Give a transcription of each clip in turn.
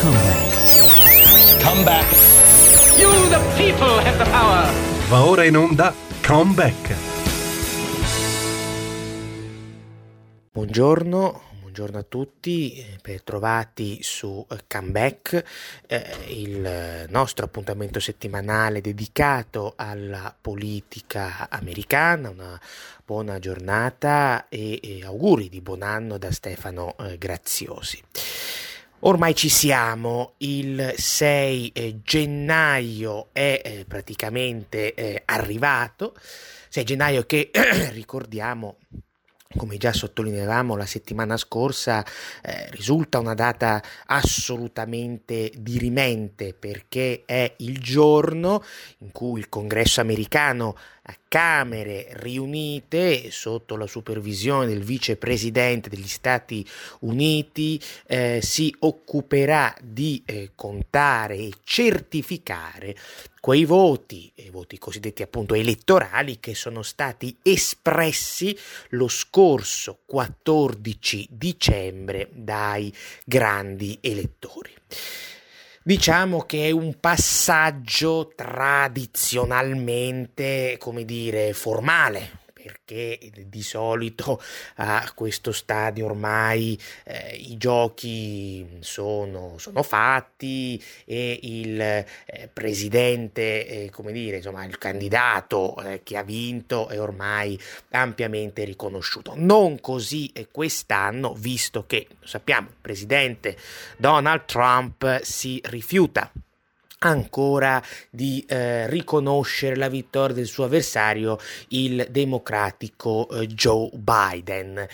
Comeback. Comeback. You, the people, have the power. Va ora in onda Comeback. Buongiorno, buongiorno a tutti, eh, ben trovati su eh, Comeback, eh, il nostro appuntamento settimanale dedicato alla politica americana. Una buona giornata e, e auguri di buon anno da Stefano eh, Graziosi. Ormai ci siamo, il 6 eh, gennaio è eh, praticamente eh, arrivato, 6 gennaio che ricordiamo come già sottolineavamo la settimana scorsa, risulta una data assolutamente dirimente perché è il giorno in cui il congresso americano Camere riunite sotto la supervisione del vicepresidente degli Stati Uniti eh, si occuperà di eh, contare e certificare quei voti, i voti cosiddetti appunto elettorali che sono stati espressi lo scorso 14 dicembre dai grandi elettori. Diciamo che è un passaggio tradizionalmente, come dire, formale, perché di solito a questo stadio ormai eh, i giochi sono, sono, fatti e il eh, presidente, eh, come dire, insomma, il candidato eh, che ha vinto è ormai ampiamente riconosciuto. Non così quest'anno, visto che, lo sappiamo, il presidente Donald Trump si rifiuta ancora di eh, riconoscere la vittoria del suo avversario, il democratico eh, Joe Biden.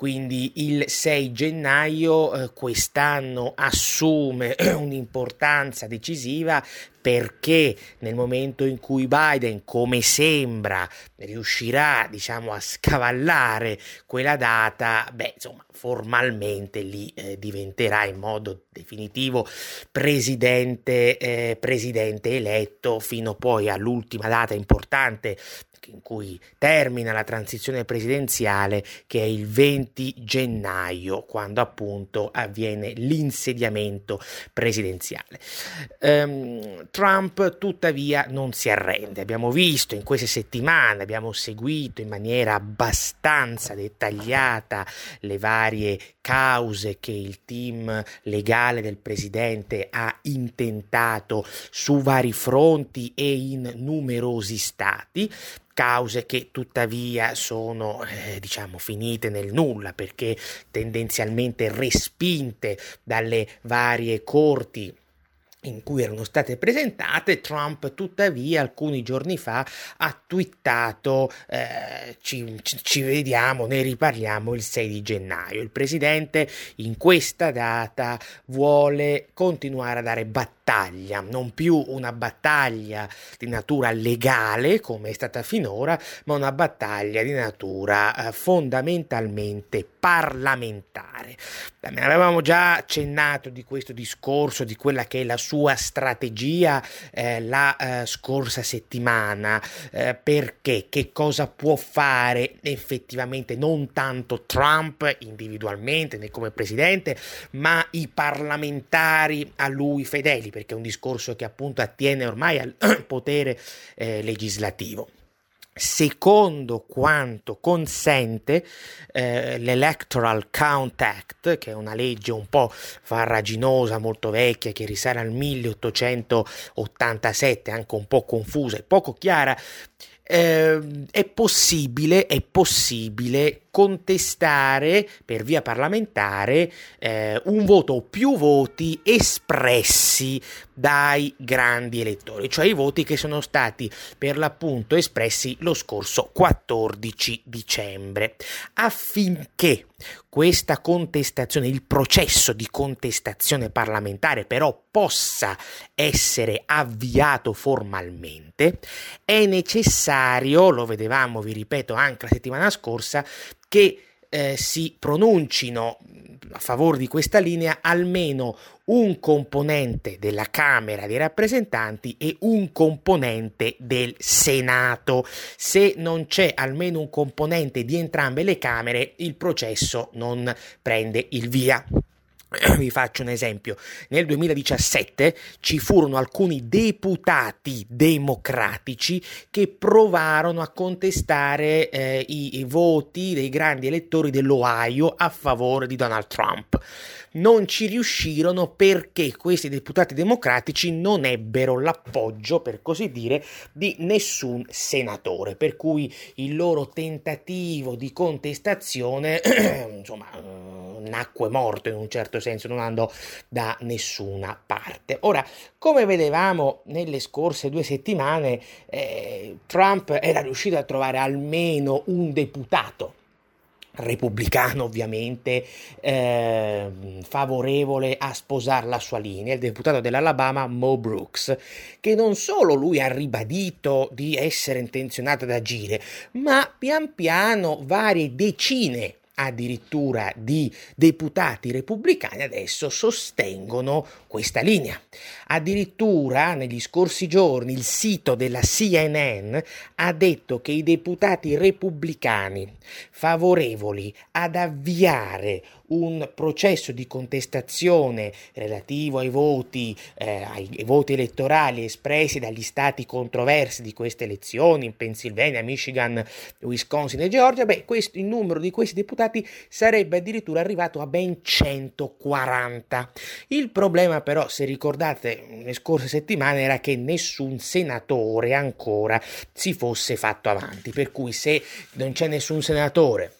Quindi il 6 gennaio eh, quest'anno assume un'importanza decisiva perché nel momento in cui Biden, come sembra, riuscirà, diciamo, a scavallare quella data, beh, insomma, formalmente lì eh, diventerà in modo definitivo presidente, eh, presidente eletto fino poi all'ultima data importante in cui termina la transizione presidenziale che è il 20 gennaio quando appunto avviene l'insediamento presidenziale. Um, Trump tuttavia non si arrende, abbiamo visto in queste settimane, abbiamo seguito in maniera abbastanza dettagliata le varie cause che il team legale del presidente ha intentato su vari fronti e in numerosi stati cause che tuttavia sono eh, diciamo finite nel nulla perché tendenzialmente respinte dalle varie corti in cui erano state presentate, Trump tuttavia alcuni giorni fa ha twittato eh, ci, ci, vediamo, ne riparliamo il 6 di gennaio. Il presidente in questa data vuole continuare a dare battaglia non più una battaglia di natura legale come è stata finora, ma una battaglia di natura eh, fondamentalmente parlamentare. Ne avevamo già accennato di questo discorso, di quella che è la sua strategia eh, la eh, scorsa settimana, eh, perché che cosa può fare effettivamente non tanto Trump individualmente né come presidente, ma i parlamentari a lui fedeli perché è un discorso che appunto attiene ormai al potere eh, legislativo. Secondo quanto consente eh, l'Electoral Count Act, che è una legge un po' farraginosa, molto vecchia, che risale al 1887, anche un po' confusa e poco chiara, eh, è possibile, è possibile contestare per via parlamentare eh, un voto o più voti espressi dai grandi elettori, cioè i voti che sono stati per l'appunto espressi lo scorso 14 dicembre, affinché questa contestazione, il processo di contestazione parlamentare però possa essere avviato formalmente, è necessario, lo vedevamo, vi ripeto, anche la settimana scorsa, che eh, si pronuncino a favore di questa linea almeno un componente della Camera dei rappresentanti e un componente del Senato. Se non c'è almeno un componente di entrambe le Camere, il processo non prende il via. Vi faccio un esempio. Nel 2017 ci furono alcuni deputati democratici che provarono a contestare eh, i, i voti dei grandi elettori dell'Ohio a favore di Donald Trump non ci riuscirono perché questi deputati democratici non ebbero l'appoggio, per così dire, di nessun senatore, per cui il loro tentativo di contestazione, insomma, eh, nacque morto in un certo senso, non andò da nessuna parte. Ora, come vedevamo nelle scorse due settimane, eh, Trump era riuscito a trovare almeno un deputato repubblicano ovviamente eh, favorevole a sposare la sua linea, il deputato dell'Alabama Mo Brooks, che non solo lui ha ribadito di essere intenzionato ad agire, ma pian piano varie decine addirittura di deputati repubblicani adesso sostengono questa linea. Addirittura negli scorsi giorni il sito della CNN ha detto che i deputati repubblicani favorevoli ad avviare un processo di contestazione relativo ai voti, eh, ai, voti elettorali espressi dagli stati controversi di queste elezioni in Pennsylvania, Michigan, Wisconsin e Georgia, beh, questo, il numero di questi deputati sarebbe addirittura arrivato a ben 140. Il problema però, se ricordate, le scorse settimane era che nessun senatore ancora si fosse fatto avanti, per cui se non c'è nessun senatore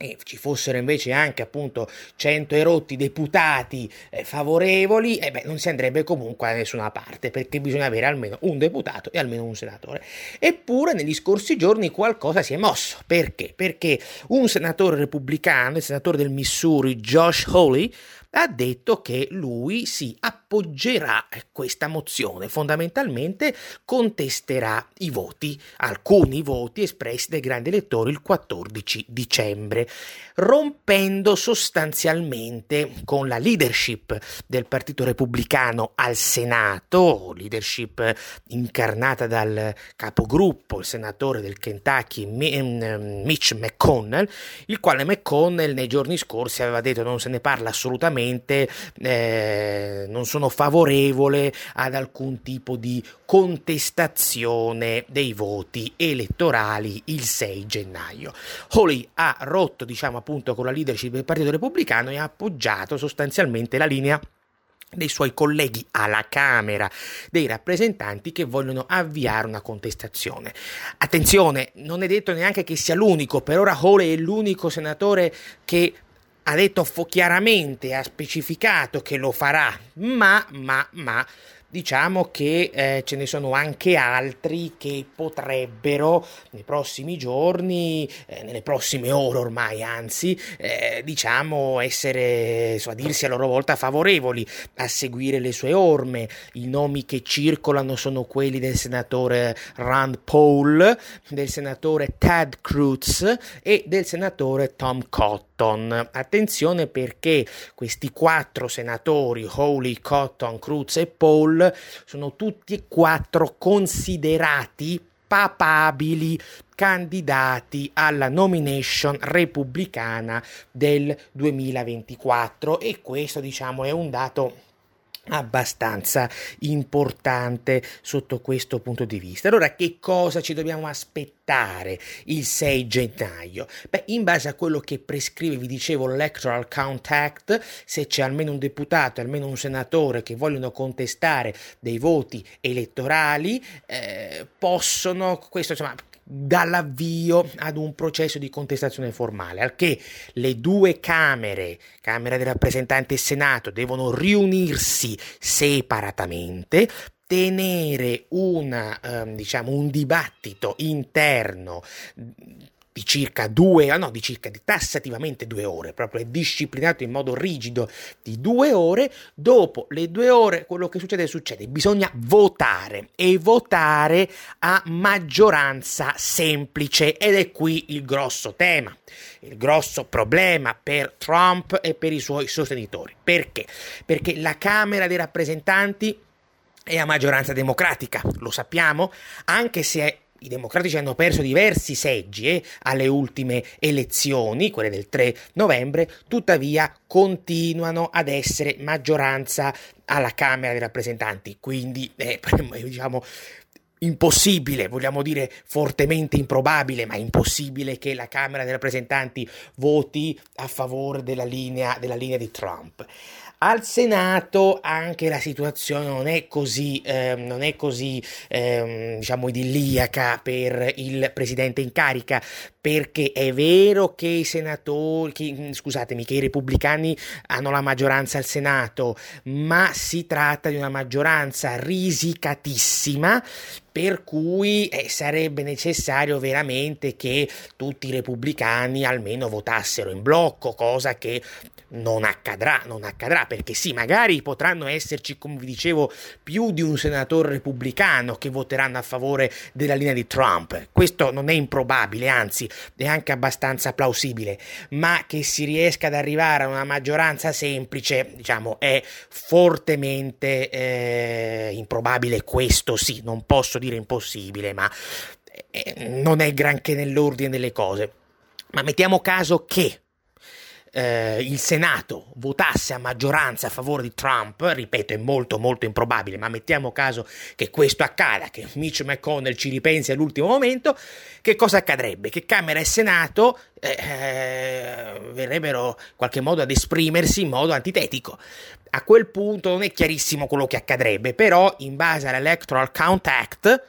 e ci fossero invece anche appunto 100 erotti deputati eh, favorevoli, eh beh, non si andrebbe comunque da nessuna parte perché bisogna avere almeno un deputato e almeno un senatore. Eppure negli scorsi giorni qualcosa si è mosso. Perché? Perché un senatore repubblicano, il senatore del Missouri, Josh Hawley, ha detto che lui si appoggerà a questa mozione, fondamentalmente contesterà i voti, alcuni voti espressi dai grandi elettori il 14 dicembre, rompendo sostanzialmente con la leadership del Partito Repubblicano al Senato, leadership incarnata dal capogruppo, il senatore del Kentucky mm, Mitch McConnell, il quale McConnell nei giorni scorsi aveva detto non se ne parla assolutamente assolutamente eh, non sono favorevole ad alcun tipo di contestazione dei voti elettorali il 6 gennaio. Hawley ha rotto, diciamo appunto, con la leadership del Partito Repubblicano e ha appoggiato sostanzialmente la linea dei suoi colleghi alla Camera dei rappresentanti che vogliono avviare una contestazione. Attenzione, non è detto neanche che sia l'unico, per ora Hole è l'unico senatore che ha detto chiaramente, ha specificato che lo farà, ma, ma, ma diciamo che eh, ce ne sono anche altri che potrebbero nei prossimi giorni, eh, nelle prossime ore ormai, anzi, eh, diciamo essere, so, a dirsi a loro volta favorevoli a seguire le sue orme. I nomi che circolano sono quelli del senatore Rand Paul, del senatore Ted Cruz e del senatore Tom Cotton. Attenzione perché questi quattro senatori, Hawley, Cotton, Cruz e Paul, sono tutti e quattro considerati papabili candidati alla nomination repubblicana del 2024 e questo diciamo è un dato abbastanza importante sotto questo punto di vista. Allora, che cosa ci dobbiamo aspettare il 6 gennaio? Beh, in base a quello che prescrive, vi dicevo, l'Electoral Count Act, se c'è almeno un deputato, almeno un senatore che vogliono contestare dei voti elettorali, eh, possono, questo insomma, dall'avvio ad un processo di contestazione formale, al che le due Camere, Camera dei rappresentanti e Senato, devono riunirsi separatamente tenere una, um, diciamo, un dibattito interno di circa due, ah no, di circa di tassativamente due ore, proprio è disciplinato in modo rigido di due ore. Dopo le due ore, quello che succede succede, bisogna votare e votare a maggioranza semplice ed è qui il grosso tema, il grosso problema per Trump e per i suoi sostenitori. Perché? Perché la Camera dei rappresentanti è a maggioranza democratica, lo sappiamo, anche se è i democratici hanno perso diversi seggi eh, alle ultime elezioni, quelle del 3 novembre, tuttavia continuano ad essere maggioranza alla Camera dei rappresentanti, quindi eh, diciamo impossibile, vogliamo dire fortemente improbabile, ma impossibile che la Camera dei rappresentanti voti a favore della linea, della linea di Trump. Al Senato anche la situazione non è così, eh, non è così eh, diciamo idilliaca per il presidente in carica, perché è vero che i senatori, che, scusatemi, che i repubblicani hanno la maggioranza al Senato, ma si tratta di una maggioranza risicatissima per cui eh, sarebbe necessario veramente che tutti i repubblicani almeno votassero in blocco, cosa che non accadrà, non accadrà perché sì, magari potranno esserci, come vi dicevo, più di un senatore repubblicano che voteranno a favore della linea di Trump. Questo non è improbabile, anzi è anche abbastanza plausibile, ma che si riesca ad arrivare a una maggioranza semplice, diciamo, è fortemente eh, improbabile. Questo sì, non posso dire impossibile, ma eh, non è granché nell'ordine delle cose. Ma mettiamo caso che eh, il Senato votasse a maggioranza a favore di Trump, ripeto, è molto molto improbabile, ma mettiamo caso che questo accada, che Mitch McConnell ci ripensi all'ultimo momento, che cosa accadrebbe? Che Camera e Senato eh, eh, verrebbero in qualche modo ad esprimersi in modo antitetico. A quel punto non è chiarissimo quello che accadrebbe, però in base all'Electoral Count Act,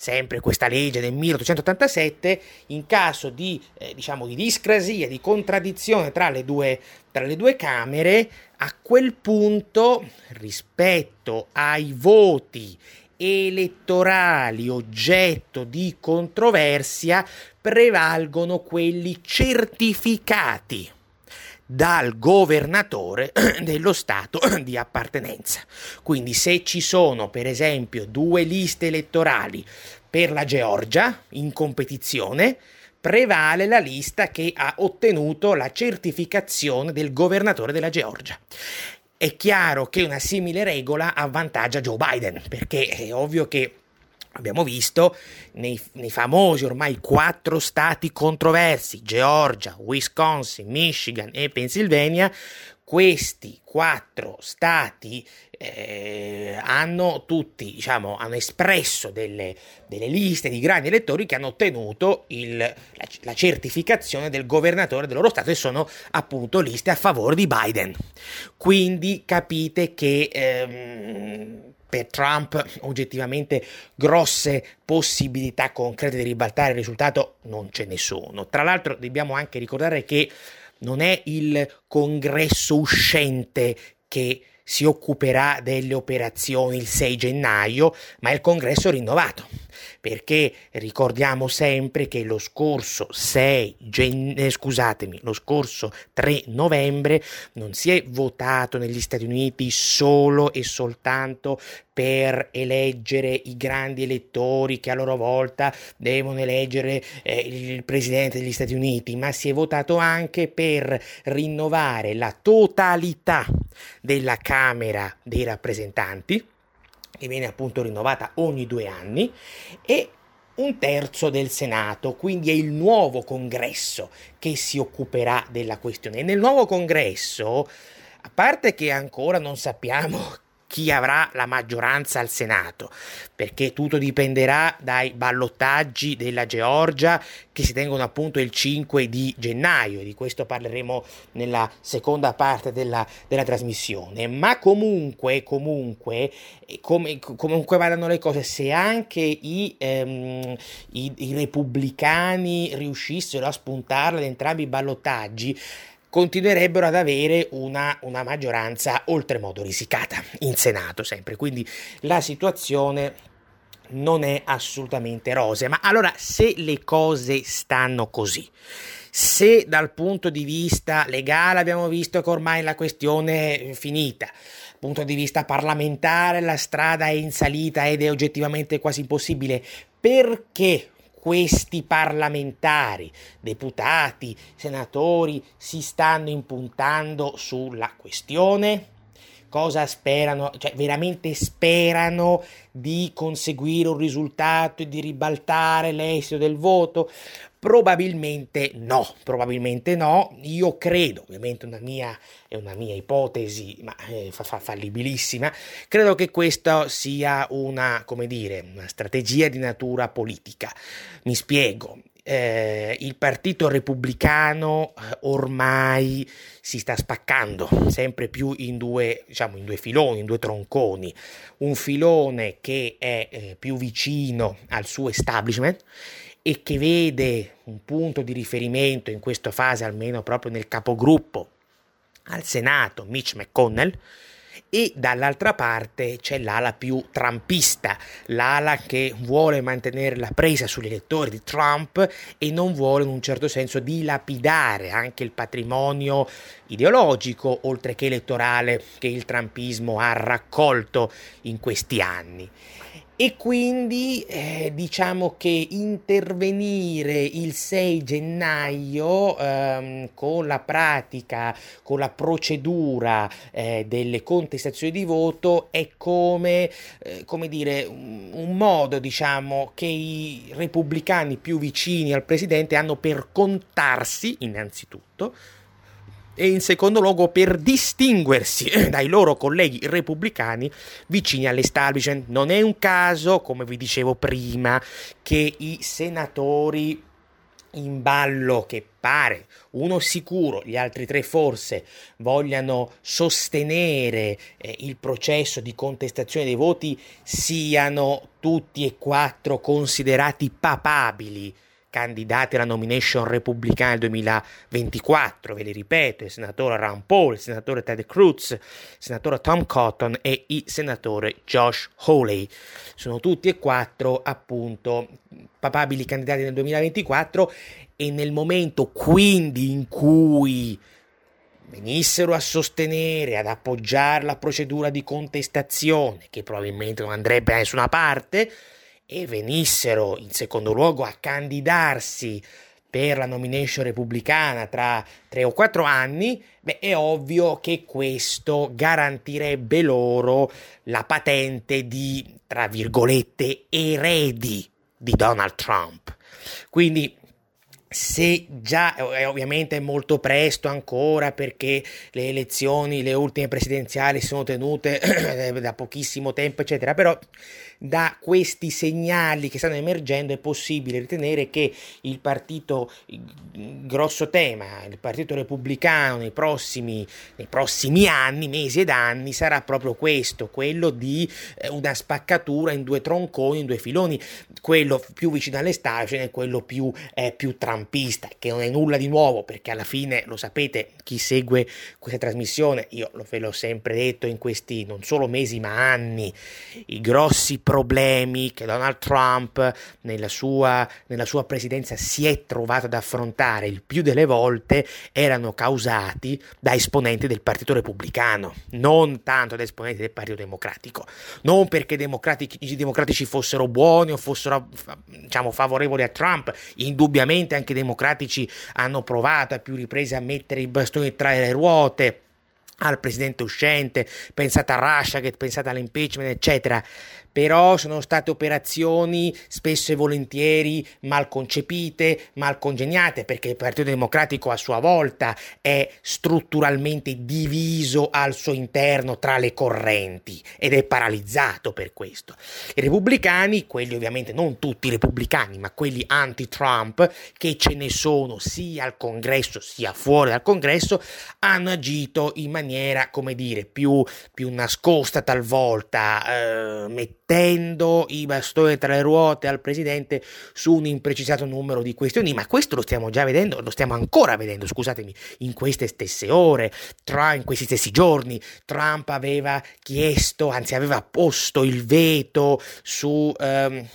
sempre questa legge del 1887, in caso di, eh, diciamo, di discrasia, di contraddizione tra le, due, tra le due Camere, a quel punto, rispetto ai voti elettorali oggetto di controversia, prevalgono quelli certificati dal governatore dello Stato di appartenenza. Quindi se ci sono per esempio due liste elettorali per la Georgia in competizione, prevale la lista che ha ottenuto la certificazione del governatore della Georgia. È chiaro che una simile regola avvantaggia Joe Biden, perché è ovvio che Abbiamo visto nei, nei, famosi ormai quattro stati controversi, Georgia, Wisconsin, Michigan e Pennsylvania, questi quattro stati eh, hanno tutti, diciamo, hanno espresso delle, delle, liste di grandi elettori che hanno ottenuto il, la, la, certificazione del governatore del loro stato e sono appunto liste a favore di Biden. Quindi capite che ehm, per Trump oggettivamente grosse possibilità concrete di ribaltare il risultato non ce ne sono. Tra l'altro dobbiamo anche ricordare che non è il congresso uscente che si occuperà delle operazioni il 6 gennaio, ma il congresso rinnovato perché ricordiamo sempre che lo scorso 6 gen- eh, scusatemi, lo scorso 3 novembre non si è votato negli Stati Uniti solo e soltanto per eleggere i grandi elettori che a loro volta devono eleggere eh, il presidente degli Stati Uniti, ma si è votato anche per rinnovare la totalità della Camera dei rappresentanti che viene appunto rinnovata ogni due anni, e un terzo del Senato, quindi è il nuovo congresso che si occuperà della questione. E nel nuovo congresso, a parte che ancora non sappiamo chi avrà la maggioranza al Senato, perché tutto dipenderà dai ballottaggi della Georgia che si tengono appunto il 5 di gennaio e di questo parleremo nella seconda parte della, della trasmissione. Ma comunque, comunque, come, comunque vadano le cose, se anche i, ehm, i, i repubblicani riuscissero a spuntarla ad entrambi i ballottaggi, continuerebbero ad avere una, una maggioranza oltremodo risicata in Senato sempre. Quindi la situazione non è assolutamente rosea. Ma allora, se le cose stanno così, se dal punto di vista legale abbiamo visto che ormai la questione è finita, dal punto di vista parlamentare la strada è in salita ed è oggettivamente quasi impossibile, perché questi parlamentari, deputati, senatori si stanno impuntando sulla questione? Cosa sperano, cioè veramente sperano di conseguire un risultato e di ribaltare l'esito del voto? Probabilmente no, probabilmente no. Io credo, ovviamente una mia, è una mia ipotesi, ma è fa, fa, fallibilissima, credo che questa sia una, come dire, una strategia di natura politica. Mi spiego. Eh, il partito repubblicano eh, ormai si sta spaccando sempre più in due, diciamo, in due filoni, in due tronconi. Un filone che è eh, più vicino al suo establishment e che vede un punto di riferimento in questa fase, almeno proprio nel capogruppo al Senato, Mitch McConnell, e dall'altra parte c'è l'ala più trumpista, l'ala che vuole mantenere la presa sugli elettori di Trump e non vuole in un certo senso dilapidare anche il patrimonio ideologico oltre che elettorale che il trumpismo ha raccolto in questi anni e quindi eh, diciamo che intervenire il 6 gennaio ehm, con la pratica, con la procedura eh, delle contestazioni di voto è come, eh, come dire, un, un modo diciamo che i repubblicani più vicini al presidente hanno per contarsi innanzitutto e in secondo luogo per distinguersi dai loro colleghi repubblicani vicini all'establishment. Non è un caso, come vi dicevo prima, che i senatori in ballo che pare uno sicuro, gli altri tre forse vogliano sostenere eh, il processo di contestazione dei voti siano tutti e quattro considerati papabili candidati alla nomination repubblicana del 2024, ve li ripeto, il senatore Ron Paul, il senatore Ted Cruz, il senatore Tom Cotton e il senatore Josh Hawley. Sono tutti e quattro appunto papabili candidati nel 2024 e nel momento quindi in cui venissero a sostenere, ad appoggiare la procedura di contestazione, che probabilmente non andrebbe da nessuna parte, e venissero in secondo luogo a candidarsi per la nomination repubblicana tra tre o quattro anni, beh, è ovvio che questo garantirebbe loro la patente di, tra virgolette, eredi di Donald Trump. Quindi se già eh, ovviamente è molto presto ancora perché le elezioni, le ultime presidenziali sono tenute da pochissimo tempo, eccetera, però da questi segnali che stanno emergendo è possibile ritenere che il partito, il grosso tema, il partito repubblicano nei prossimi, nei prossimi anni, mesi ed anni sarà proprio questo, quello di eh, una spaccatura in due tronconi, in due filoni, quello più vicino alle stagine e quello più, eh, più trampista, che non è nulla di nuovo perché alla fine lo sapete, chi segue questa trasmissione, io ve l'ho sempre detto in questi non solo mesi ma anni, i grossi problemi che Donald Trump nella sua, nella sua presidenza si è trovato ad affrontare il più delle volte erano causati da esponenti del Partito Repubblicano, non tanto da esponenti del Partito Democratico, non perché i democratici fossero buoni o fossero diciamo, favorevoli a Trump, indubbiamente anche i democratici hanno provato a più riprese a mettere i bastoni tra le ruote al presidente uscente, pensate a Russia, pensate all'impeachment, eccetera però sono state operazioni spesso e volentieri mal concepite, mal congegnate, perché il Partito Democratico a sua volta è strutturalmente diviso al suo interno tra le correnti ed è paralizzato per questo. I repubblicani, quelli ovviamente non tutti i repubblicani, ma quelli anti-Trump, che ce ne sono sia al congresso sia fuori dal congresso, hanno agito in maniera, come dire, più, più nascosta talvolta, eh, mettendo i bastoni tra le ruote al presidente su un imprecisato numero di questioni, ma questo lo stiamo già vedendo, lo stiamo ancora vedendo, scusatemi, in queste stesse ore, tra, in questi stessi giorni, Trump aveva chiesto, anzi aveva posto il veto su... Um,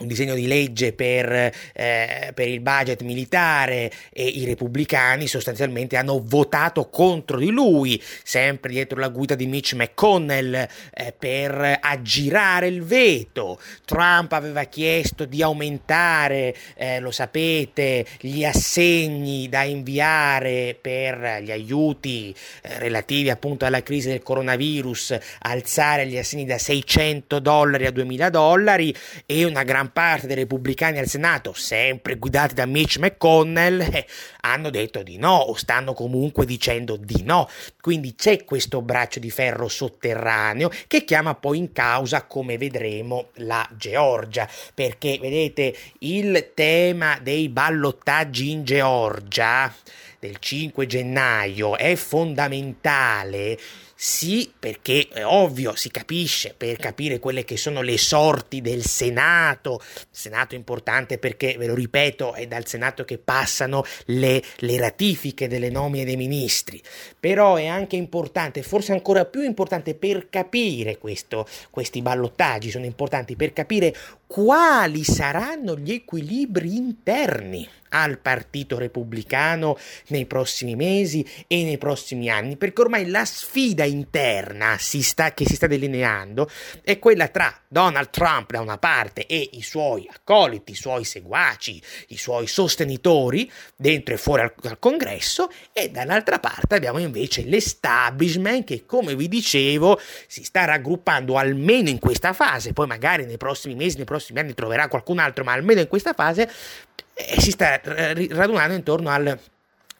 un disegno di legge per, eh, per, il budget militare e i repubblicani sostanzialmente hanno votato contro di lui, sempre dietro la guida di Mitch McConnell, eh, per aggirare il veto. Trump aveva chiesto di aumentare, eh, lo sapete, gli assegni da inviare per gli aiuti eh, relativi appunto alla crisi del coronavirus, alzare gli assegni da 600 dollari a 2000 dollari e una gran parte dei repubblicani al Senato, sempre guidati da Mitch McConnell, eh, hanno detto di no o stanno comunque dicendo di no. Quindi c'è questo braccio di ferro sotterraneo che chiama poi in causa, come vedremo, la Georgia. Perché vedete il tema dei ballottaggi in Georgia del 5 gennaio è fondamentale sì, perché è ovvio, si capisce, per capire quelle che sono le sorti del Senato. Senato importante perché, ve lo ripeto, è dal Senato che passano le, le ratifiche delle nomine dei ministri. Però è anche importante, forse ancora più importante, per capire questo, questi ballottaggi, sono importanti per capire quali saranno gli equilibri interni al Partito Repubblicano nei prossimi mesi e nei prossimi anni, perché ormai la sfida interna si sta, che si sta delineando è quella tra Donald Trump da una parte e i suoi accoliti, i suoi seguaci, i suoi sostenitori dentro e fuori al, al congresso e dall'altra parte abbiamo invece l'establishment che come vi dicevo si sta raggruppando almeno in questa fase, poi magari nei prossimi mesi, nei prossimi anni troverà qualcun altro, ma almeno in questa fase e si sta radunando intorno al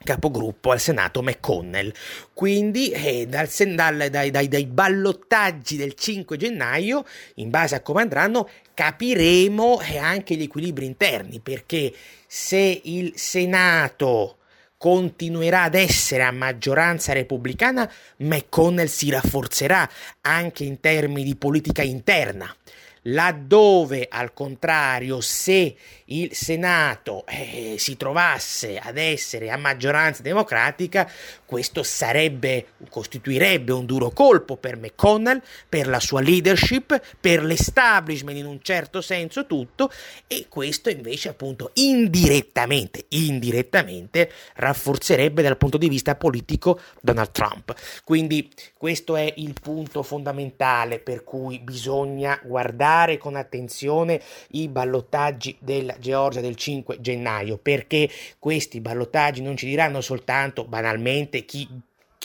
capogruppo al Senato McConnell. Quindi eh, dal, dal, dai, dai, dai, ballottaggi del 5 gennaio, in base a come andranno, capiremo eh, anche gli equilibri interni, perché se il Senato continuerà ad essere a maggioranza repubblicana, McConnell si rafforzerà anche in termini di politica interna laddove al contrario se il Senato eh, si trovasse ad essere a maggioranza democratica, questo sarebbe, costituirebbe un duro colpo per McConnell, per la sua leadership, per l'establishment in un certo senso tutto, e questo invece appunto indirettamente, indirettamente rafforzerebbe dal punto di vista politico Donald Trump. Quindi questo è il punto fondamentale per cui bisogna guardare con attenzione i ballottaggi della Georgia del 5 gennaio, perché questi ballottaggi non ci diranno soltanto banalmente chi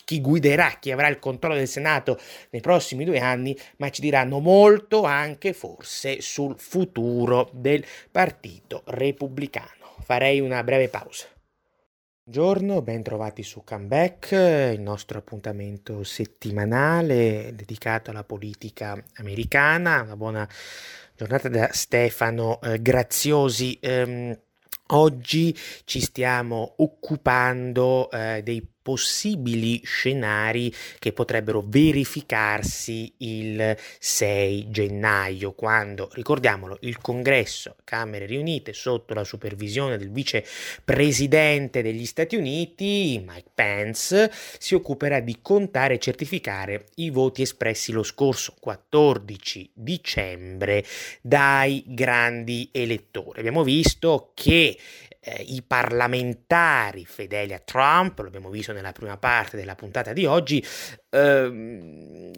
chi guiderà, chi avrà il controllo del Senato nei prossimi due anni, ma ci diranno molto anche forse sul futuro del Partito Repubblicano. Farei una breve pausa. Buongiorno, ben trovati su Comeback, il nostro appuntamento settimanale dedicato alla politica americana. Una buona giornata da Stefano eh, Graziosi. Um, oggi ci stiamo occupando eh, dei possibili scenari che potrebbero verificarsi il 6 gennaio, quando, ricordiamolo, il congresso, Camere riunite, sotto la supervisione del vicepresidente degli Stati Uniti, Mike Pence, si occuperà di contare e certificare i voti espressi lo scorso 14 dicembre dai grandi elettori. Abbiamo visto che eh, i parlamentari fedeli a Trump, l'abbiamo visto nella prima parte della puntata di oggi, ehm,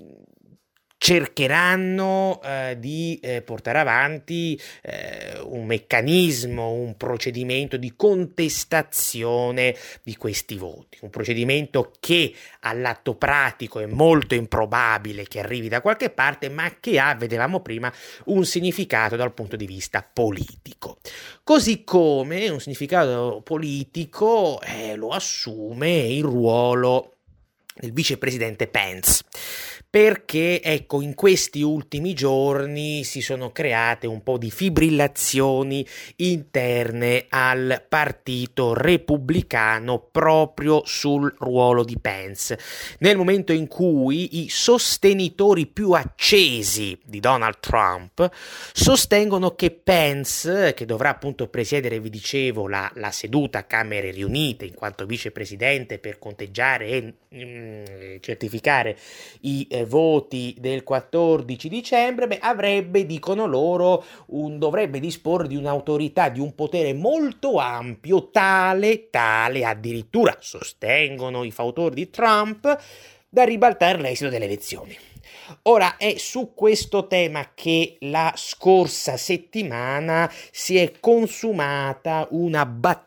cercheranno eh, di eh, portare avanti eh, un meccanismo, un procedimento di contestazione di questi voti, un procedimento che all'atto pratico è molto improbabile che arrivi da qualche parte, ma che ha, vedevamo prima, un significato dal punto di vista politico. Così come un significato politico eh, lo assume il ruolo del vicepresidente Pence perché ecco in questi ultimi giorni si sono create un po' di fibrillazioni interne al partito repubblicano proprio sul ruolo di Pence. Nel momento in cui i sostenitori più accesi di Donald Trump sostengono che Pence che dovrà appunto presiedere vi dicevo la, la seduta a Camere riunite in quanto vicepresidente per conteggiare e mm, certificare i eh, voti del 14 dicembre, beh, avrebbe, dicono loro, un, dovrebbe disporre di un'autorità, di un potere molto ampio, tale, tale addirittura, sostengono i fautori di Trump, da ribaltare l'esito delle elezioni. Ora è su questo tema che la scorsa settimana si è consumata una battaglia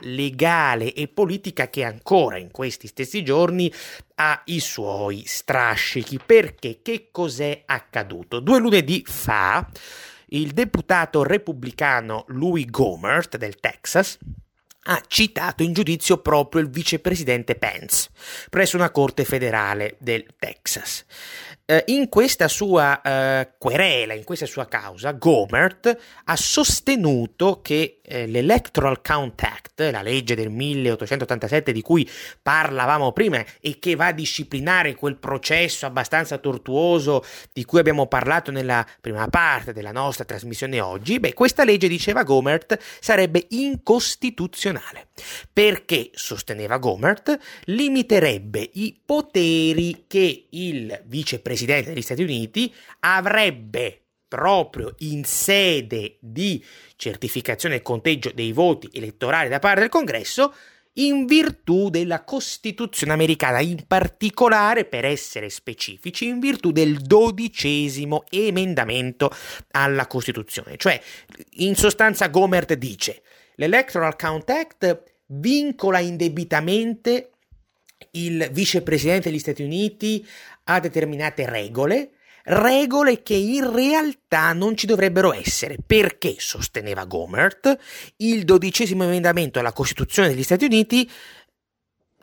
legale e politica che ancora in questi stessi giorni ha i suoi strascichi. Perché che cos'è accaduto? Due lunedì fa il deputato repubblicano Louis Gomert del Texas ha citato in giudizio proprio il vicepresidente Pence presso una corte federale del Texas. Eh, in questa sua eh, querela, in questa sua causa, Gomert ha sostenuto che eh, l'Electoral Count Act, la legge del 1887 di cui parlavamo prima e che va a disciplinare quel processo abbastanza tortuoso di cui abbiamo parlato nella prima parte della nostra trasmissione oggi, beh, questa legge, diceva Gomert, sarebbe incostituzionale perché, sosteneva Gomert, limiterebbe i poteri che il vicepresidente presidente degli Stati Uniti avrebbe proprio in sede di certificazione e conteggio dei voti elettorali da parte del Congresso in virtù della Costituzione americana, in particolare, per essere specifici, in virtù del dodicesimo emendamento alla Costituzione. Cioè, in sostanza, Gomert dice, l'Electoral Count Act vincola indebitamente il vicepresidente degli Stati Uniti a determinate regole, regole che in realtà non ci dovrebbero essere, perché, sosteneva Gomert, il dodicesimo emendamento alla Costituzione degli Stati Uniti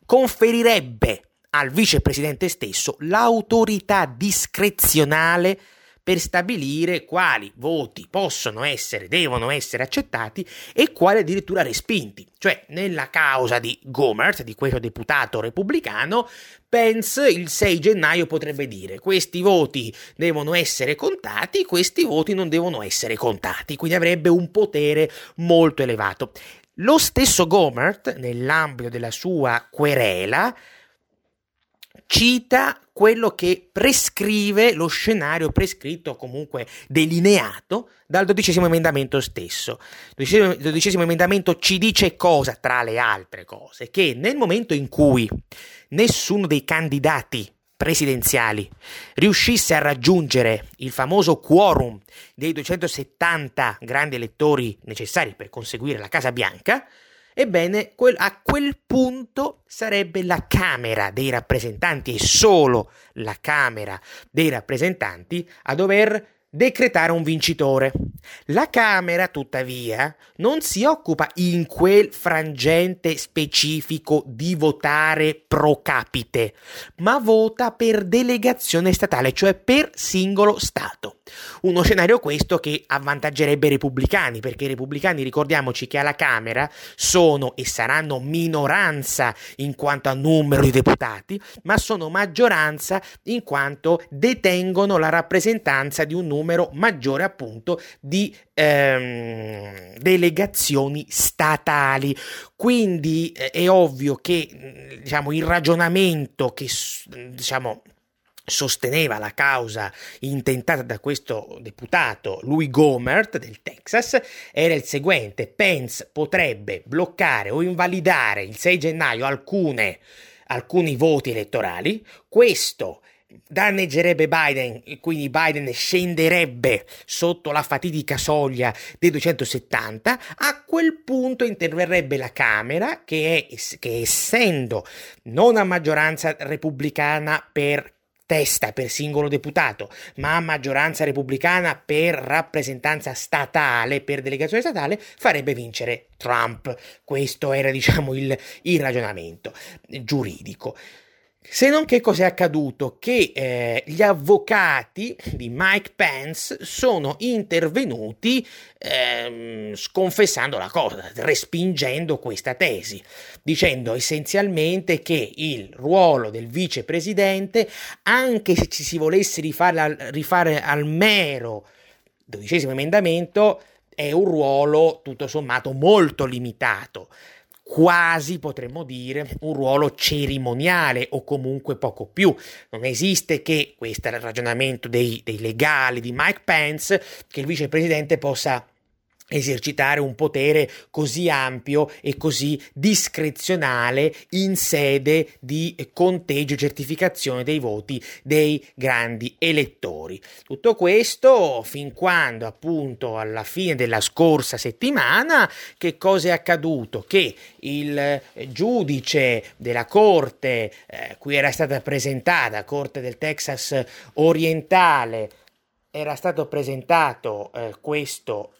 conferirebbe al vicepresidente stesso l'autorità discrezionale per stabilire quali voti possono essere, devono essere accettati e quali addirittura respinti. Cioè, nella causa di Gomert, di questo deputato repubblicano, Pence il 6 gennaio potrebbe dire questi voti devono essere contati, questi voti non devono essere contati, quindi avrebbe un potere molto elevato. Lo stesso Gomert, nell'ambito della sua querela, cita quello che prescrive lo scenario prescritto, comunque delineato dal dodicesimo emendamento stesso. Il dodicesimo emendamento ci dice cosa, tra le altre cose, che nel momento in cui nessuno dei candidati presidenziali riuscisse a raggiungere il famoso quorum dei 270 grandi elettori necessari per conseguire la Casa Bianca, Ebbene, a quel punto sarebbe la Camera dei rappresentanti e solo la Camera dei rappresentanti a dover decretare un vincitore. La Camera, tuttavia, non si occupa in quel frangente specifico di votare pro capite, ma vota per delegazione statale, cioè per singolo Stato. Uno scenario questo che avvantaggerebbe i repubblicani, perché i repubblicani, ricordiamoci che alla Camera sono e saranno minoranza in quanto a numero di deputati, ma sono maggioranza in quanto detengono la rappresentanza di un numero numero maggiore appunto di ehm, delegazioni statali. Quindi eh, è ovvio che mm, diciamo, il ragionamento che diciamo, sosteneva la causa intentata da questo deputato Louis Gomert del Texas era il seguente Pence potrebbe bloccare o invalidare il 6 gennaio alcune, alcuni voti elettorali questo danneggerebbe Biden e quindi Biden scenderebbe sotto la fatidica soglia dei 270, a quel punto interverrebbe la Camera che, è, che essendo non a maggioranza repubblicana per testa per singolo deputato, ma a maggioranza repubblicana per rappresentanza statale, per delegazione statale, farebbe vincere Trump. Questo era, diciamo, il, il ragionamento giuridico. Se non che cos'è accaduto? Che eh, gli avvocati di Mike Pence sono intervenuti ehm, sconfessando la cosa, respingendo questa tesi, dicendo essenzialmente che il ruolo del vicepresidente, anche se ci si volesse rifare, rifare al mero dodicesimo emendamento, è un ruolo tutto sommato molto limitato quasi potremmo dire un ruolo cerimoniale o comunque poco più. Non esiste che, questo è il ragionamento dei, dei legali di Mike Pence, che il vicepresidente possa esercitare un potere così ampio e così discrezionale in sede di conteggio e certificazione dei voti dei grandi elettori. Tutto questo fin quando appunto alla fine della scorsa settimana che cosa è accaduto? Che il giudice della corte eh, cui era stata presentata, corte del Texas orientale, era stato presentato eh, questo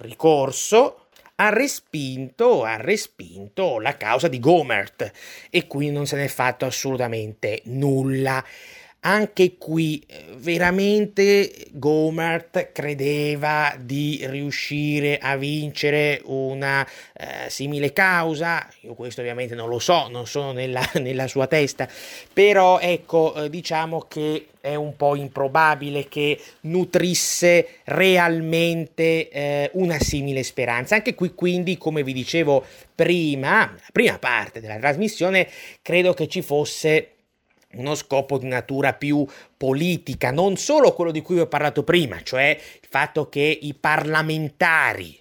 ricorso ha respinto, ha respinto la causa di Gomert e qui non se n'è fatto assolutamente nulla. Anche qui eh, veramente Gomert credeva di riuscire a vincere una eh, simile causa. Io questo ovviamente non lo so, non sono nella, nella sua testa, però ecco, eh, diciamo che è un po' improbabile che nutrisse realmente eh, una simile speranza. Anche qui quindi, come vi dicevo prima, la prima parte della trasmissione, credo che ci fosse uno scopo di natura più politica, non solo quello di cui vi ho parlato prima, cioè il fatto che i parlamentari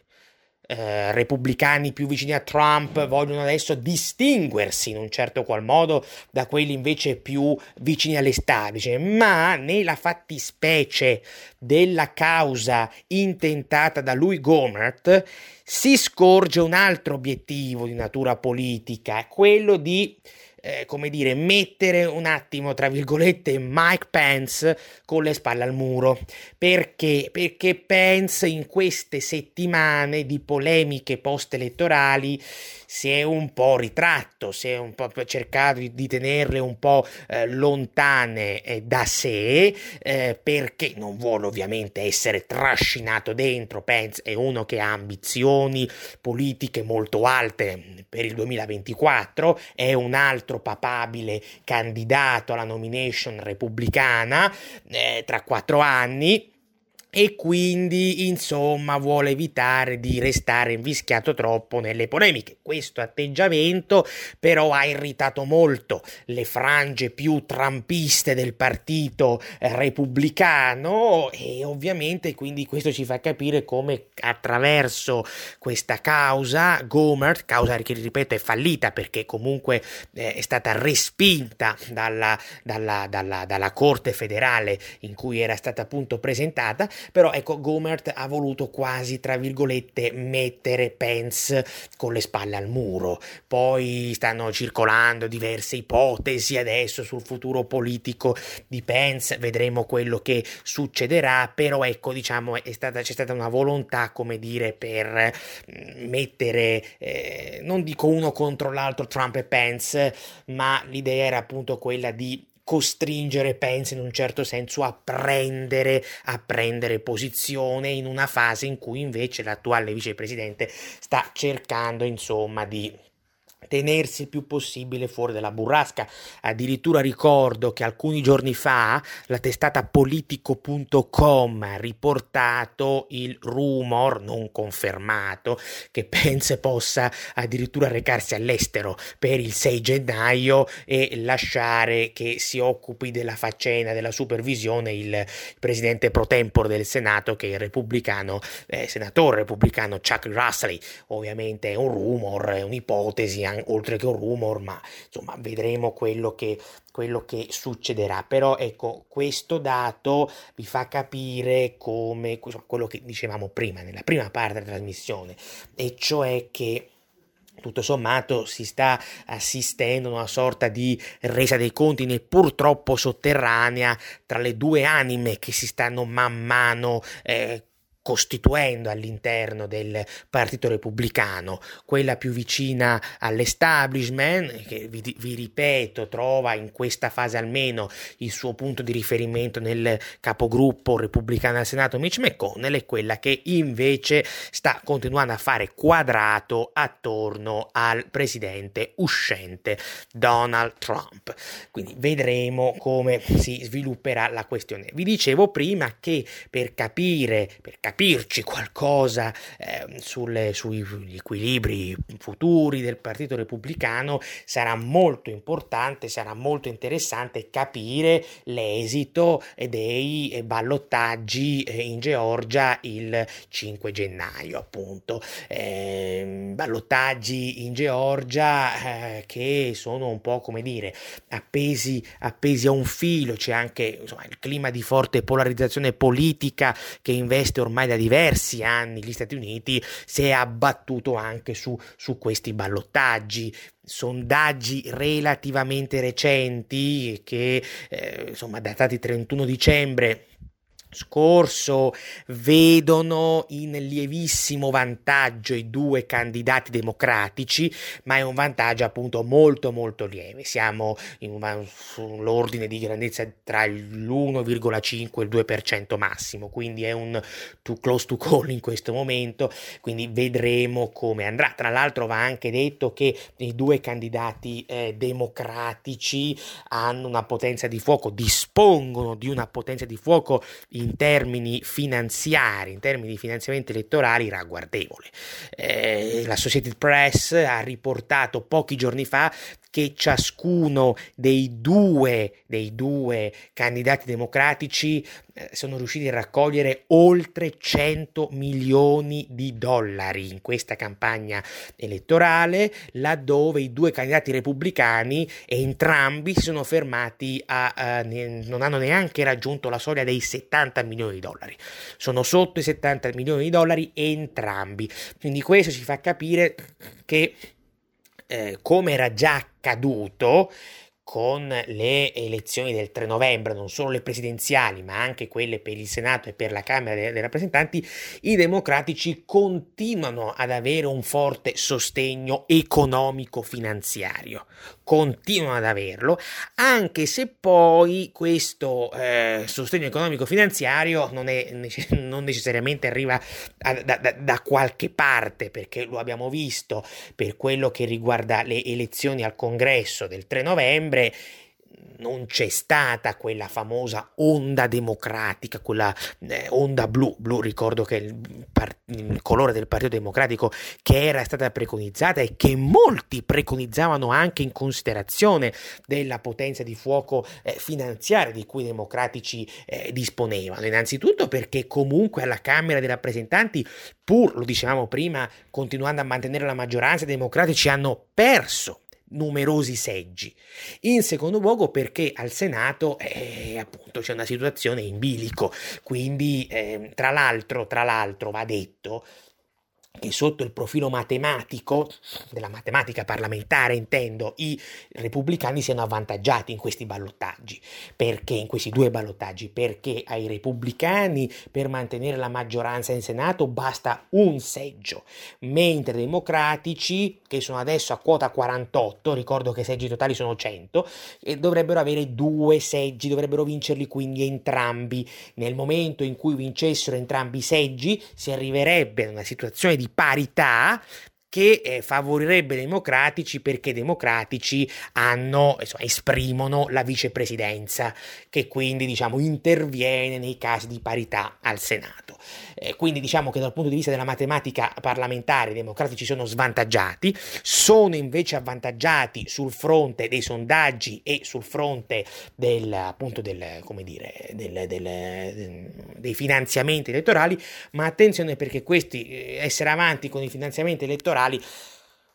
eh, repubblicani più vicini a Trump vogliono adesso distinguersi in un certo qual modo da quelli invece più vicini all'establishment, ma nella fattispecie della causa intentata da lui Gomert si scorge un altro obiettivo di natura politica, quello di eh, come dire, mettere un attimo, tra virgolette, Mike Pence con le spalle al muro. Perché? Perché Pence in queste settimane di polemiche post-elettorali si è un po' ritratto, si è un po' cercato di, tenerle un po' eh, lontane eh, da sé, eh, perché non vuole ovviamente essere trascinato dentro. Pence è uno che ha ambizioni politiche molto alte per il 2024, è un altro papabile candidato alla nomination repubblicana eh, tra quattro anni e quindi insomma vuole evitare di restare invischiato troppo nelle polemiche. Questo atteggiamento però ha irritato molto le frange più trampiste del partito repubblicano e ovviamente quindi questo ci fa capire come attraverso questa causa Gomer, causa che ripeto è fallita perché comunque eh, è stata respinta dalla, dalla, dalla, dalla Corte federale in cui era stata appunto presentata, però ecco Gomert ha voluto quasi tra virgolette mettere Pence con le spalle al muro. Poi stanno circolando diverse ipotesi adesso sul futuro politico di Pence. Vedremo quello che succederà. Però ecco diciamo stata, c'è stata una volontà come dire per mm, mettere eh, non dico uno contro l'altro Trump e Pence ma l'idea era appunto quella di costringere Pence in un certo senso a prendere, a prendere posizione in una fase in cui invece l'attuale vicepresidente sta cercando insomma di tenersi il più possibile fuori dalla burrasca. Addirittura ricordo che alcuni giorni fa la testata politico.com ha riportato il rumor non confermato che Pence possa addirittura recarsi all'estero per il 6 gennaio e lasciare che si occupi della faccenda della supervisione il presidente pro tempore del Senato che è il repubblicano, eh, senatore repubblicano Chuck Russell. Ovviamente è un rumor, è un'ipotesi oltre che un rumor, ma insomma vedremo quello che, quello che succederà. Però ecco, questo dato vi fa capire come quello che dicevamo prima, nella prima parte della trasmissione, e cioè che tutto sommato si sta assistendo a una sorta di resa dei conti neppur troppo sotterranea tra le due anime che si stanno man mano eh, costituendo all'interno del Partito Repubblicano, quella più vicina all'establishment, che vi, vi, ripeto trova in questa fase almeno il suo punto di riferimento nel capogruppo repubblicano al Senato Mitch McConnell, e quella che invece sta continuando a fare quadrato attorno al presidente uscente Donald Trump. Quindi vedremo come si svilupperà la questione. Vi dicevo prima che per capire, per capire capirci qualcosa eh, sulle, sugli equilibri futuri del Partito Repubblicano sarà molto importante, sarà molto interessante capire l'esito dei ballottaggi eh, in Georgia il 5 gennaio, appunto. Eh, ballottaggi in Georgia eh, che sono un po' come dire appesi, appesi a un filo, c'è anche insomma, il clima di forte polarizzazione politica che investe ormai da diversi anni gli Stati Uniti si è abbattuto anche su, su questi ballottaggi. Sondaggi relativamente recenti che eh, insomma datati 31 dicembre scorso vedono in lievissimo vantaggio i due candidati democratici, ma è un vantaggio appunto molto molto lieve. Siamo in sull'ordine di grandezza tra l'1,5 e il 2% massimo, quindi è un too close to call in questo momento, quindi vedremo come andrà. Tra l'altro va anche detto che i due candidati eh, democratici hanno una potenza di fuoco, dispongono di una potenza di fuoco in termini finanziari, in termini di finanziamenti elettorali ragguardevole. Eh, la Associated Press ha riportato pochi giorni fa che ciascuno dei due, dei due candidati democratici eh, sono riusciti a raccogliere oltre 100 milioni di dollari in questa campagna elettorale, laddove i due candidati repubblicani entrambi si sono fermati a, ne, non hanno neanche raggiunto la soglia dei 70 milioni di dollari. Sono sotto i 70 milioni di dollari entrambi. Quindi questo ci fa capire che eh, come era già accaduto con le elezioni del 3 novembre, non solo le presidenziali, ma anche quelle per il Senato e per la Camera dei, rappresentanti, i democratici continuano ad avere un forte sostegno economico-finanziario. Continuano ad averlo, anche se poi questo eh, sostegno economico-finanziario non, è, non necessariamente arriva a, da, da, da qualche parte, perché lo abbiamo visto per quello che riguarda le elezioni al congresso del 3 novembre settembre non c'è stata quella famosa onda democratica, quella eh, onda blu, blu ricordo che il, par- il, colore del Partito Democratico che era stata preconizzata e che molti preconizzavano anche in considerazione della potenza di fuoco eh, finanziaria di cui i democratici eh, disponevano. Innanzitutto perché comunque alla Camera dei rappresentanti, pur, lo dicevamo prima, continuando a mantenere la maggioranza, i democratici hanno perso numerosi seggi. In secondo luogo perché al Senato eh, appunto c'è una situazione in bilico, quindi eh, tra l'altro, tra l'altro va detto che sotto il profilo matematico, della matematica parlamentare intendo, i repubblicani siano avvantaggiati in questi ballottaggi. Perché in questi due ballottaggi? Perché ai repubblicani per mantenere la maggioranza in Senato basta un seggio, mentre i democratici, che sono adesso a quota 48, ricordo che i seggi totali sono 100, dovrebbero avere due seggi, dovrebbero vincerli quindi entrambi. Nel momento in cui vincessero entrambi i seggi si arriverebbe a una situazione di parità che eh, favorirebbe i democratici perché i democratici hanno, insomma, esprimono la vicepresidenza che quindi diciamo interviene nei casi di parità al Senato. Eh, quindi diciamo che dal punto di vista della matematica parlamentare i democratici sono svantaggiati, sono invece avvantaggiati sul fronte dei sondaggi e sul fronte del, appunto del, dire, del, del, dei finanziamenti elettorali, ma attenzione perché questi eh, essere avanti con i finanziamenti elettorali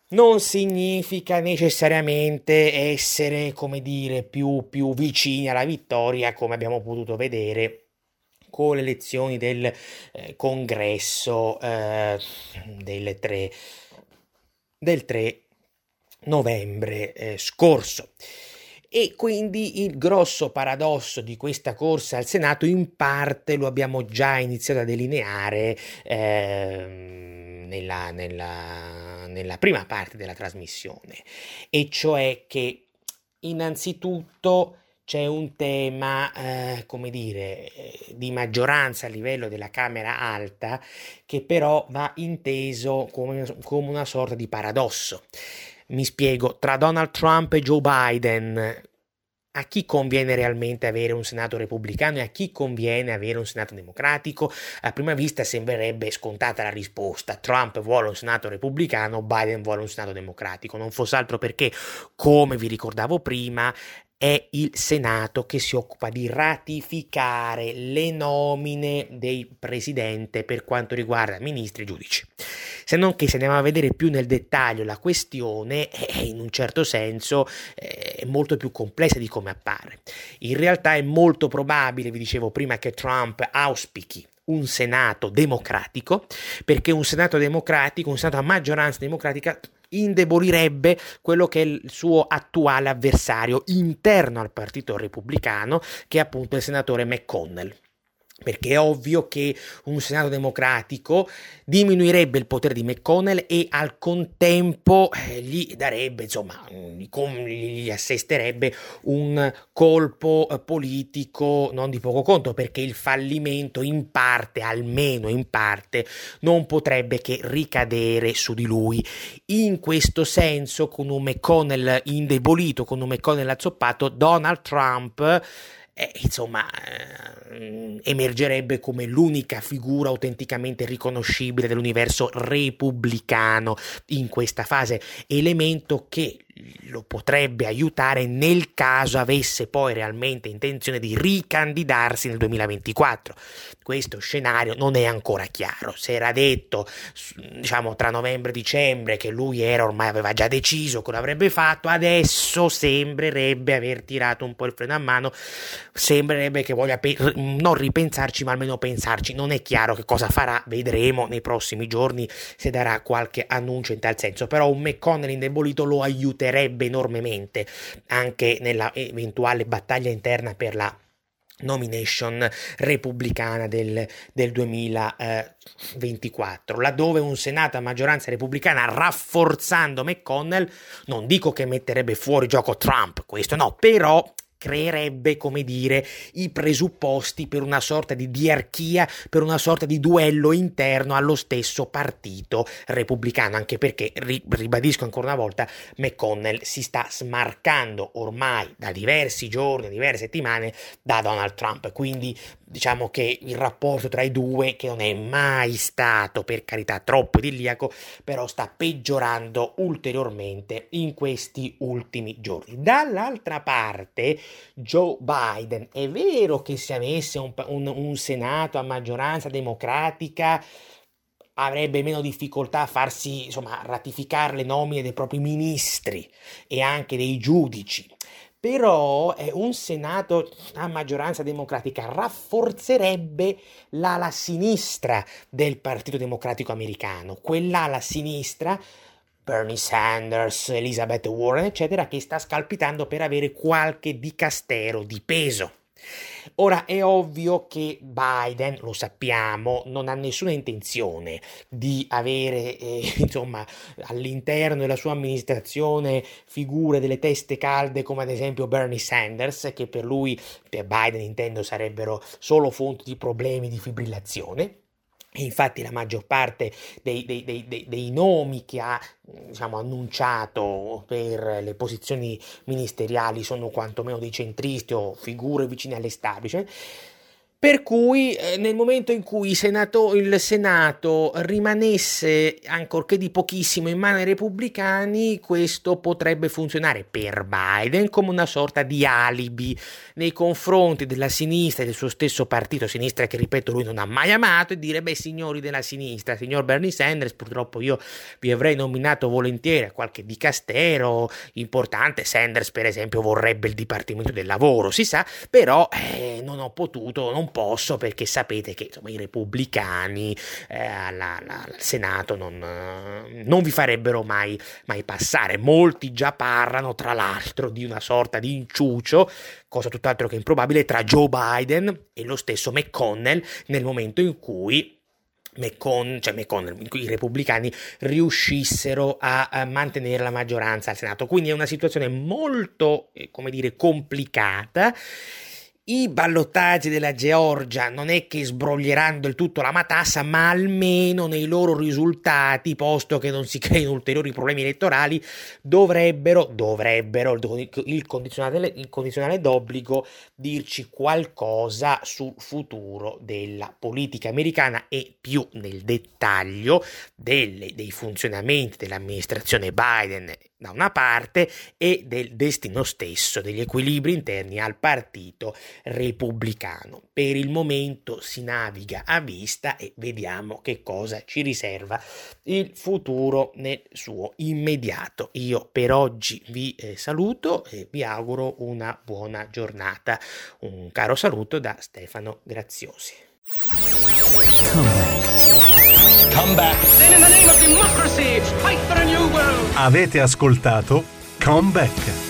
non significa necessariamente essere, come dire, più, più vicini alla vittoria, come abbiamo potuto vedere con le elezioni del eh, congresso eh, del, 3, del 3 novembre eh, scorso. E quindi il grosso paradosso di questa corsa al Senato in parte lo abbiamo già iniziato a delineare eh, nella, nella, nella prima parte della trasmissione, e cioè che innanzitutto c'è un tema, eh, come dire, eh, di maggioranza a livello della Camera alta che però va inteso come, come una sorta di paradosso. Mi spiego, tra Donald Trump e Joe Biden a chi conviene realmente avere un Senato repubblicano e a chi conviene avere un Senato democratico? A prima vista sembrerebbe scontata la risposta. Trump vuole un Senato repubblicano, Biden vuole un Senato democratico. Non fosse altro perché, come vi ricordavo prima, è il Senato che si occupa di ratificare le nomine del presidente per quanto riguarda ministri e giudici. Se non che se andiamo a vedere più nel dettaglio la questione è in un certo senso è molto più complessa di come appare. In realtà è molto probabile, vi dicevo prima, che Trump auspichi un Senato democratico, perché un Senato democratico, un Senato a maggioranza democratica indebolirebbe quello che è il suo attuale avversario interno al Partito Repubblicano, che è appunto il senatore McConnell perché è ovvio che un Senato democratico diminuirebbe il potere di McConnell e al contempo eh, gli darebbe, insomma, gli assesterebbe un colpo eh, politico non di poco conto, perché il fallimento in parte, almeno in parte, non potrebbe che ricadere su di lui. In questo senso, con un McConnell indebolito, con un McConnell azzoppato, Donald Trump eh, insomma, eh, emergerebbe come l'unica figura autenticamente riconoscibile dell'universo repubblicano in questa fase, elemento che lo potrebbe aiutare nel caso avesse poi realmente intenzione di ricandidarsi nel 2024. Questo scenario non è ancora chiaro. Si era detto, diciamo, tra novembre e dicembre che lui era ormai aveva già deciso che l'avrebbe fatto, adesso sembrerebbe aver tirato un po' il freno a mano, sembrerebbe che voglia pe- non ripensarci, ma almeno pensarci. Non è chiaro che cosa farà, vedremo nei prossimi giorni se darà qualche annuncio in tal senso, però un McConnell indebolito lo aiuterà aiuterebbe enormemente anche nella eventuale battaglia interna per la nomination repubblicana del, del 2024, laddove un Senato a maggioranza repubblicana rafforzando McConnell, non dico che metterebbe fuori gioco Trump, questo no, però creerebbe, come dire, i presupposti per una sorta di diarchia, per una sorta di duello interno allo stesso partito repubblicano, anche perché, ribadisco ancora una volta, McConnell si sta smarcando ormai da diversi giorni, diverse settimane da Donald Trump, quindi diciamo che il rapporto tra i due, che non è mai stato per carità troppo idilliaco, però sta peggiorando ulteriormente in questi ultimi giorni. Dall'altra parte, Joe Biden, è vero che se avesse un, un, un Senato a maggioranza democratica, avrebbe meno difficoltà a farsi insomma ratificare le nomine dei propri ministri e anche dei giudici però un Senato a maggioranza democratica rafforzerebbe l'ala sinistra del Partito Democratico americano, quell'ala sinistra Bernie Sanders, Elizabeth Warren, eccetera, che sta scalpitando per avere qualche dicastero di peso. Ora è ovvio che Biden, lo sappiamo, non ha nessuna intenzione di avere eh, insomma, all'interno della sua amministrazione figure delle teste calde come ad esempio Bernie Sanders, che per lui, per Biden intendo, sarebbero solo fonte di problemi di fibrillazione. Infatti la maggior parte dei, dei, dei, dei, nomi che ha diciamo, annunciato per le posizioni ministeriali sono quantomeno dei centristi o figure vicine all'establishment per cui eh, nel momento in cui Senato, il Senato rimanesse, ancorché di pochissimo, in mano ai repubblicani, questo potrebbe funzionare per Biden come una sorta di alibi nei confronti della sinistra e del suo stesso partito, sinistra che ripeto lui non ha mai amato, e dire, beh signori della sinistra, signor Bernie Sanders, purtroppo io vi avrei nominato volentieri a qualche dicastero importante, Sanders per esempio vorrebbe il Dipartimento del Lavoro, si sa, però eh, non ho potuto, non posso perché sapete che insomma, i repubblicani eh, alla, alla, al Senato non, eh, non vi farebbero mai, mai, passare. Molti già parlano, tra l'altro, di una sorta di inciucio, cosa tutt'altro che improbabile, tra Joe Biden e lo stesso McConnell nel momento in cui McCon, cioè McConnell, i repubblicani riuscissero a, a, mantenere la maggioranza al Senato. Quindi è una situazione molto, eh, come dire, complicata i ballottaggi della Georgia non è che sbroglieranno del tutto la matassa, ma almeno nei loro risultati, posto che non si creino ulteriori problemi elettorali, dovrebbero, dovrebbero il condizionale, il condizionale d'obbligo dirci qualcosa sul futuro della politica americana e più nel dettaglio delle, dei funzionamenti dell'amministrazione Biden da una parte e del destino stesso degli equilibri interni al partito repubblicano. Per il momento si naviga a vista e vediamo che cosa ci riserva il futuro nel suo immediato. Io per oggi vi eh, saluto e vi auguro una buona giornata. Un caro saluto da Stefano Graziosi. Come back. Then in the name of democracy, fight for a new world. Avete ascoltato Come Back.